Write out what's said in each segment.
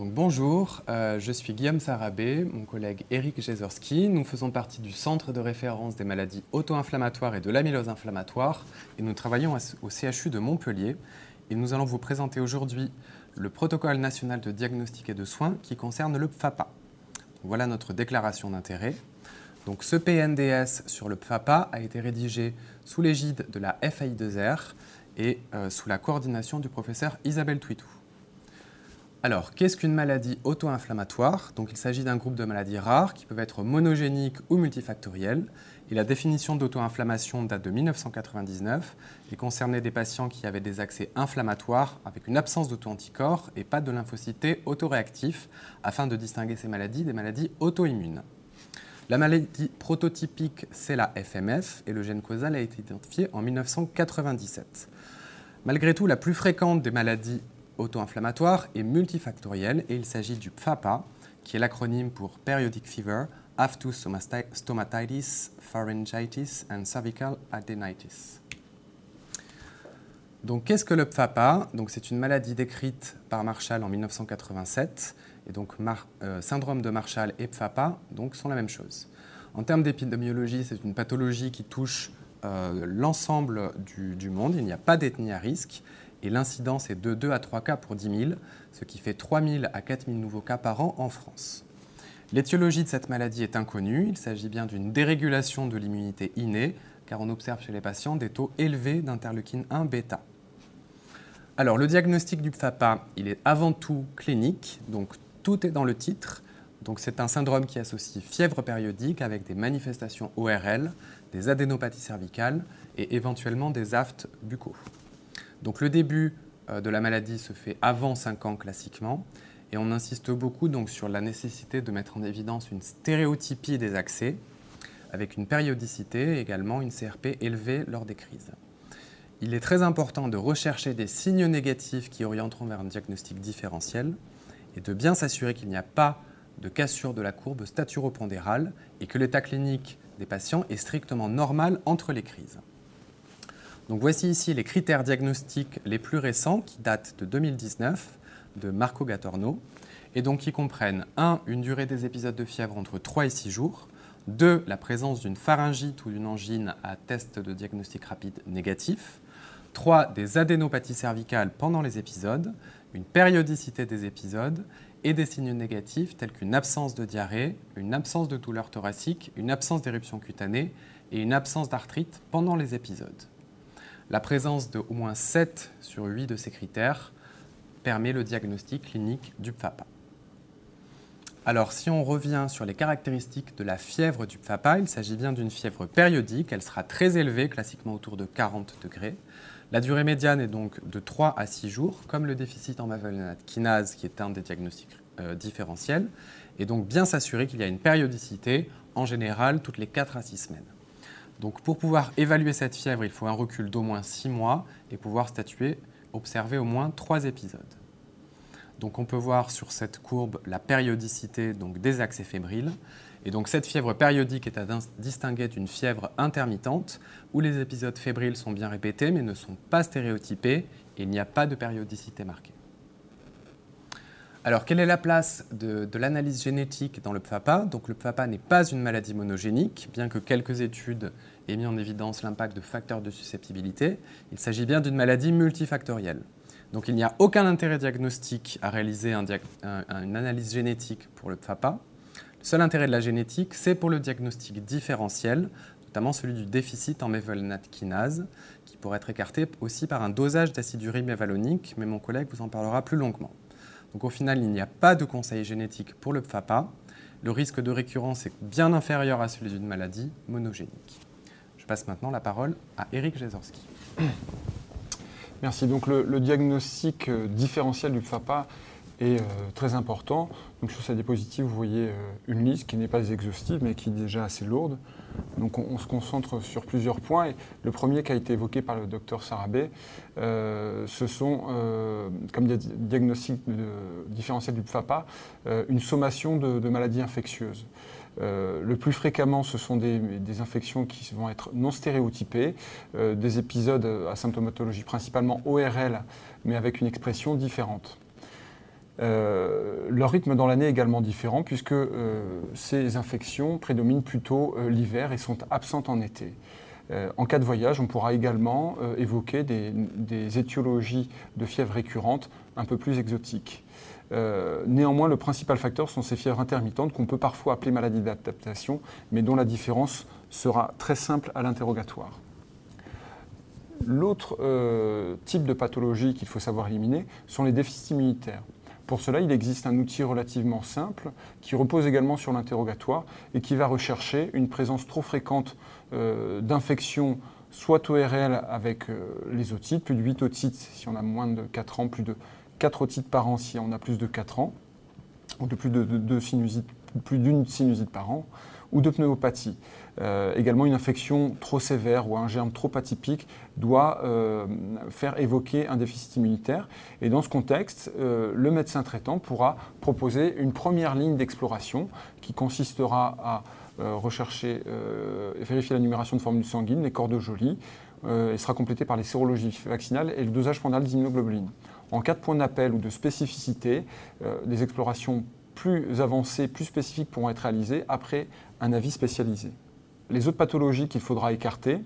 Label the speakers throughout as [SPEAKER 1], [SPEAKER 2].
[SPEAKER 1] Bonjour, euh, je suis Guillaume Sarabé, mon collègue Eric Jezorski. Nous faisons partie du Centre de référence des maladies auto-inflammatoires et de l'amylose inflammatoire et nous travaillons au CHU de Montpellier. Et nous allons vous présenter aujourd'hui le protocole national de diagnostic et de soins qui concerne le PFAPA. Voilà notre déclaration d'intérêt. Donc ce PNDS sur le PFAPA a été rédigé sous l'égide de la FAI2R et euh, sous la coordination du professeur Isabelle Twitou. Alors, qu'est-ce qu'une maladie auto-inflammatoire? Donc, il s'agit d'un groupe de maladies rares qui peuvent être monogéniques ou multifactorielles. Et la définition d'auto-inflammation date de 1999 et concernait des patients qui avaient des accès inflammatoires avec une absence d'auto-anticorps et pas de lymphocytes autoréactifs, afin de distinguer ces maladies des maladies auto-immunes. La maladie prototypique, c'est la FMF et le gène causal a été identifié en 1997. Malgré tout, la plus fréquente des maladies auto-inflammatoire et multifactoriel et il s'agit du PFAPA, qui est l'acronyme pour Periodic Fever, Aphthous Stomatitis, Pharyngitis and Cervical Adenitis. Donc, qu'est-ce que le PFAPA c'est une maladie décrite par Marshall en 1987. Et donc, euh, syndrome de Marshall et PFAPA sont la même chose. En termes d'épidémiologie, c'est une pathologie qui touche euh, l'ensemble du, du, monde. Il n'y a pas d'ethnie à risque et l'incidence est de 2 à 3 cas pour 10 000, ce qui fait 3 000 à 4 000 nouveaux cas par an en France. L'étiologie de cette maladie est inconnue, il s'agit bien d'une dérégulation de l'immunité innée, car on observe chez les patients des taux élevés d'interleukine 1 bêta. Alors le diagnostic du PFAPA, il est avant tout clinique, donc tout est dans le titre. Donc c'est un syndrome qui associe fièvre périodique avec des manifestations ORL, des adénopathies cervicales et éventuellement des aftes buccaux. Donc le début euh, de la maladie se fait avant 5 ans classiquement, et on insiste beaucoup donc sur la nécessité de mettre en évidence une stéréotypie des accès, avec une périodicité et également une CRP élevée lors des crises. Il est très important de rechercher des signes négatifs qui orienteront vers un diagnostic différentiel et de bien s'assurer qu'il n'y a pas de cassure de la courbe staturopondérale et que l'état clinique des patients est strictement normal entre les crises. Voici ici les critères diagnostiques les plus récents qui datent de 2019 de Marco Gatorno et donc qui comprennent 1. une durée des épisodes de fièvre entre 3 et 6 jours, 2. la présence d'une pharyngite ou d'une angine à test de diagnostic rapide négatif, 3. des adénopathies cervicales pendant les épisodes, une périodicité des épisodes et des signes négatifs tels qu'une absence de diarrhée, une absence de douleur thoracique, une absence d'éruption cutanée et une absence d'arthrite pendant les épisodes. La présence de au moins 7 sur 8 de ces critères permet le diagnostic clinique du PFAPA. Alors, si on revient sur les caractéristiques de la fièvre du PFAPA, il s'agit bien d'une fièvre périodique. Elle sera très élevée, classiquement autour de 40 degrés. La durée médiane est donc de 3 à 6 jours, comme le déficit en mavaclinate kinase, qui est un des diagnostics euh, différentiels. Et donc, bien s'assurer qu'il y a une périodicité, en général, toutes les 4 à 6 semaines. Donc pour pouvoir évaluer cette fièvre, il faut un recul d'au moins 6 mois et pouvoir statuer, observer au moins 3 épisodes. Donc on peut voir sur cette courbe la périodicité donc, des accès fébriles. Et donc cette fièvre périodique est à distinguer d'une fièvre intermittente où les épisodes fébriles sont bien répétés mais ne sont pas stéréotypés et il n'y a pas de périodicité marquée. Alors, quelle est la place de, l'analyse génétique dans le PFAPA Donc, le PFAPA n'est pas une maladie monogénique, bien que quelques études aient mis en évidence l'impact de facteurs de susceptibilité. Il s'agit bien d'une maladie multifactorielle. Donc, il n'y a aucun intérêt diagnostique à réaliser une analyse génétique pour le PFAPA. Le seul intérêt de la génétique, c'est pour le diagnostic différentiel, notamment celui du déficit en mévalonate kinase, qui pourrait être écarté aussi par un dosage d'acidurie mévalonique, mais mon collègue vous en parlera plus longuement. Donc au final, il n'y a pas de conseil génétique pour le PFAPA. Le risque de récurrence est bien inférieur à celui d'une maladie monogénique. Je passe maintenant la parole à Eric Jezorski.
[SPEAKER 2] Merci. Donc le, diagnostic euh, différentiel du PFAPA est euh, très important. Donc sur cette diapositive, vous voyez euh, une liste qui n'est pas exhaustive, mais qui est déjà assez lourde. Donc on, se concentre sur plusieurs points. Le premier qui a été évoqué par le docteur Sarabé, euh, ce sont, comme diagnostic différentiel du PFAPA, une sommation de, maladies infectieuses. le plus fréquemment, ce sont des, infections qui vont être non stéréotypées, des épisodes à symptomatologie principalement ORL, mais avec une expression différente. Leur rythme dans l'année est également différent puisque ces infections prédominent plutôt l'hiver et sont absentes en été. en cas de voyage, on pourra également évoquer des, étiologies de fièvre récurrentes un peu plus exotiques. néanmoins, le principal facteur sont ces fièvres intermittentes qu'on peut parfois appeler maladies d'adaptation, mais dont la différence sera très simple à l'interrogatoire. L'autre euh, type de pathologie qu'il faut savoir éliminer sont les déficits immunitaires. Pour cela, il existe un outil relativement simple qui repose également sur l'interrogatoire et qui va rechercher une présence trop fréquente euh, d'infections, soit ORL avec euh, les otites, plus de 8 otites si on a moins de 4 ans, plus de 4 otites par an si on a plus de 4 ans, ou de plus de, plus d'une sinusite par an, ou de pneumopathie. Euh, également, une infection trop sévère ou un germe trop atypique doit euh, faire évoquer un déficit immunitaire. Et dans ce contexte, euh, le médecin traitant pourra proposer une première ligne d'exploration qui consistera à rechercher et vérifier la numération de formules sanguines, les corps de Joly, et sera complétée par les sérologies vaccinales et le dosage pendal d'immunoglobulines. En cas de point d'appel ou de spécificité, des explorations plus avancées, plus spécifiques pourront être réalisées après un avis spécialisé les autres pathologies qu'il faudra écarter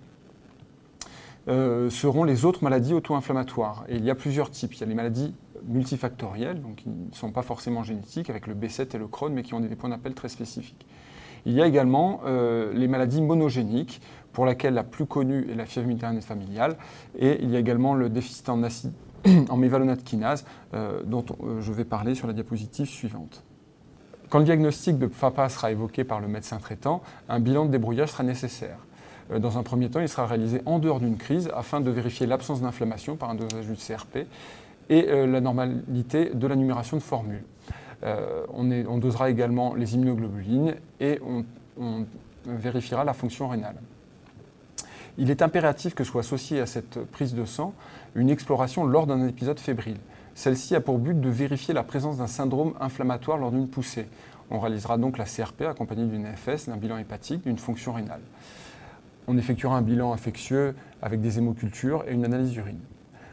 [SPEAKER 2] euh, seront les autres maladies auto-inflammatoires. Et il y a plusieurs types. Il y a les maladies multifactorielles, qui ne sont pas forcément génétiques, avec le B7 et le Crohn, mais qui ont des points d'appel très spécifiques. Il y a également euh, les maladies monogéniques, pour laquelle la plus connue est la fièvre méditerranéenne familiale, et il y a également le déficit en acide en mévalonate kinase, euh, dont je vais parler sur la diapositive suivante. Quand le diagnostic de FAPA sera évoqué par le médecin traitant, un bilan de débrouillage sera nécessaire. Euh, dans un premier temps, il sera réalisé en dehors d'une crise afin de vérifier l'absence d'inflammation par un dosage du CRP et euh, la normalité de la numération de formules. Euh, on, dosera également les immunoglobulines et on, on, vérifiera la fonction rénale. Il est impératif que soit associée à cette prise de sang une exploration lors d'un épisode fébrile. Celle-ci a pour but de vérifier la présence d'un syndrome inflammatoire lors d'une poussée. On réalisera donc la CRP accompagnée d'une FS, d'un bilan hépatique, d'une fonction rénale. On effectuera un bilan infectieux avec des hémocultures et une analyse d'urine.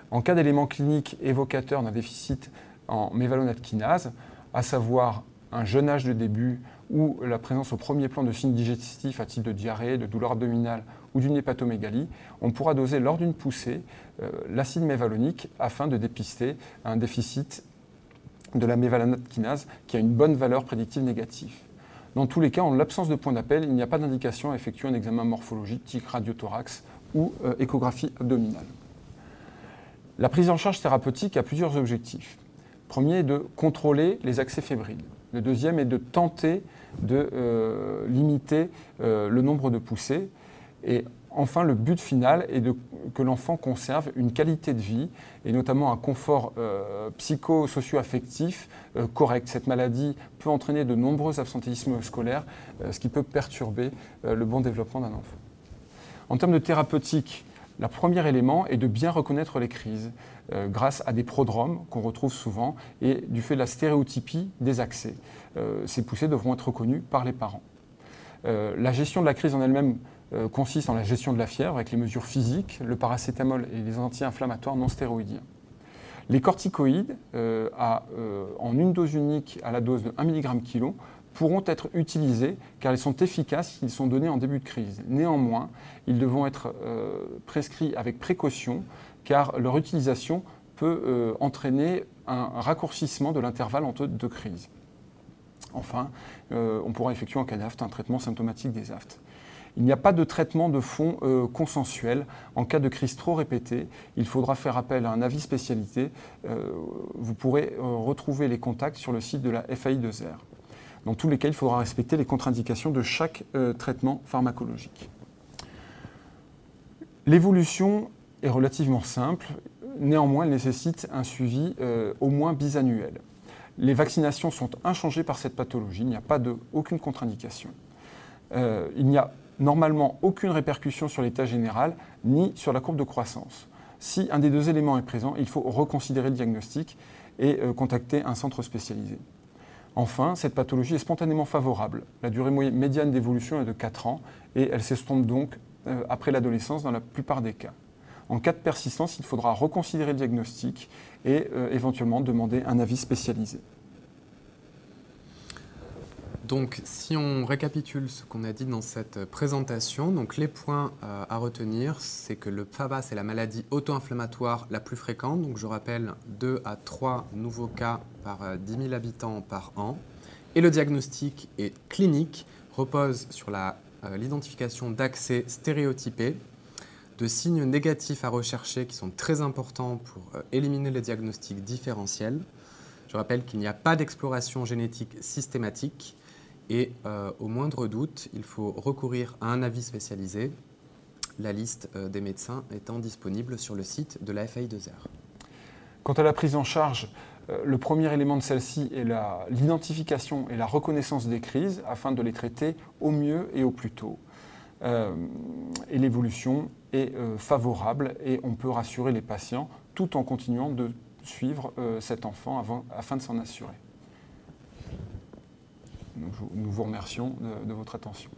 [SPEAKER 2] En cas d'éléments cliniques évocateurs d'un déficit en mévalonate kinase, à savoir un jeune âge de début ou la présence au premier plan de signes digestifs à type de diarrhée, de douleur abdominale ou d'une hépatomégalie, on pourra doser lors d'une poussée euh, l'acide mévalonique afin de dépister un déficit de la mévalonate kinase qui a une bonne valeur prédictive négative. Dans tous les cas, en l'absence de point d'appel, il n'y a pas d'indication à effectuer un examen morphologique type radiothorax ou euh, échographie abdominale. La prise en charge thérapeutique a plusieurs objectifs. Le premier est de contrôler les accès fébriles. Le deuxième est de tenter de euh, limiter le nombre de poussées. Et enfin, le but final est que l'enfant conserve une qualité de vie et notamment un confort euh, psycho-socio-affectif euh, correct. Cette maladie peut entraîner de nombreux absentéismes scolaires, euh, ce qui peut perturber le bon développement d'un enfant. En termes de thérapeutique, le premier élément est de bien reconnaître les crises grâce à des prodromes qu'on retrouve souvent et du fait de la stéréotypie des accès. ces poussées devront être reconnues par les parents. la gestion de la crise en elle-même euh, consiste en la gestion de la fièvre avec les mesures physiques, le paracétamol et les anti-inflammatoires non stéroïdiens. Les corticoïdes, euh, euh, en une dose unique à la dose de 1 mg kg, pourront être utilisés car ils sont efficaces s'ils sont donnés en début de crise. Néanmoins, ils devront être prescrits avec précaution car leur utilisation peut entraîner un raccourcissement de l'intervalle entre deux crises. Enfin, on pourra effectuer en cas d'aft un traitement symptomatique des aftes. Il n'y a pas de traitement de fond euh, consensuel. En cas de crise trop répétée, il faudra faire appel à un avis spécialité. Euh, vous pourrez euh, retrouver les contacts sur le site de la FAI2R. Dans tous les cas, il faudra respecter les contre-indications de chaque traitement pharmacologique. L'évolution est relativement simple, néanmoins elle nécessite un suivi au moins bisannuel. Les vaccinations sont inchangées par cette pathologie, il n'y a pas de, aucune contre-indication. il n'y a normalement aucune répercussion sur l'état général ni sur la courbe de croissance. Si un des deux éléments est présent, il faut reconsidérer le diagnostic et euh, contacter un centre spécialisé. Enfin, cette pathologie est spontanément favorable. La durée médiane d'évolution est de 4 ans et elle s'estompe donc euh, après l'adolescence dans la plupart des cas. En cas de persistance, il faudra reconsidérer le diagnostic et euh, éventuellement demander un avis spécialisé.
[SPEAKER 1] Donc, si on récapitule ce qu'on a dit dans cette présentation, donc les points euh, à retenir, c'est que le PFABA, c'est la maladie auto-inflammatoire la plus fréquente. Donc, je rappelle 2 à 3 nouveaux cas par 10 euh, 000 habitants par an. Et le diagnostic est clinique, repose sur euh, l'identification d'accès stéréotypés, de signes négatifs à rechercher qui sont très importants pour éliminer les diagnostics différentiels. Je rappelle qu'il n'y a pas d'exploration génétique systématique et euh, au moindre doute, il faut recourir à un avis spécialisé, la liste euh, des médecins étant disponible sur le site de la FAI2R.
[SPEAKER 2] Quant à la prise en charge, euh, le premier élément de celle-ci est l'identification et la reconnaissance des crises afin de les traiter au mieux et au plus tôt. et l'évolution est favorable et on peut rassurer les patients tout en continuant de suivre cet enfant afin de s'en assurer nous vous remercions de, votre attention.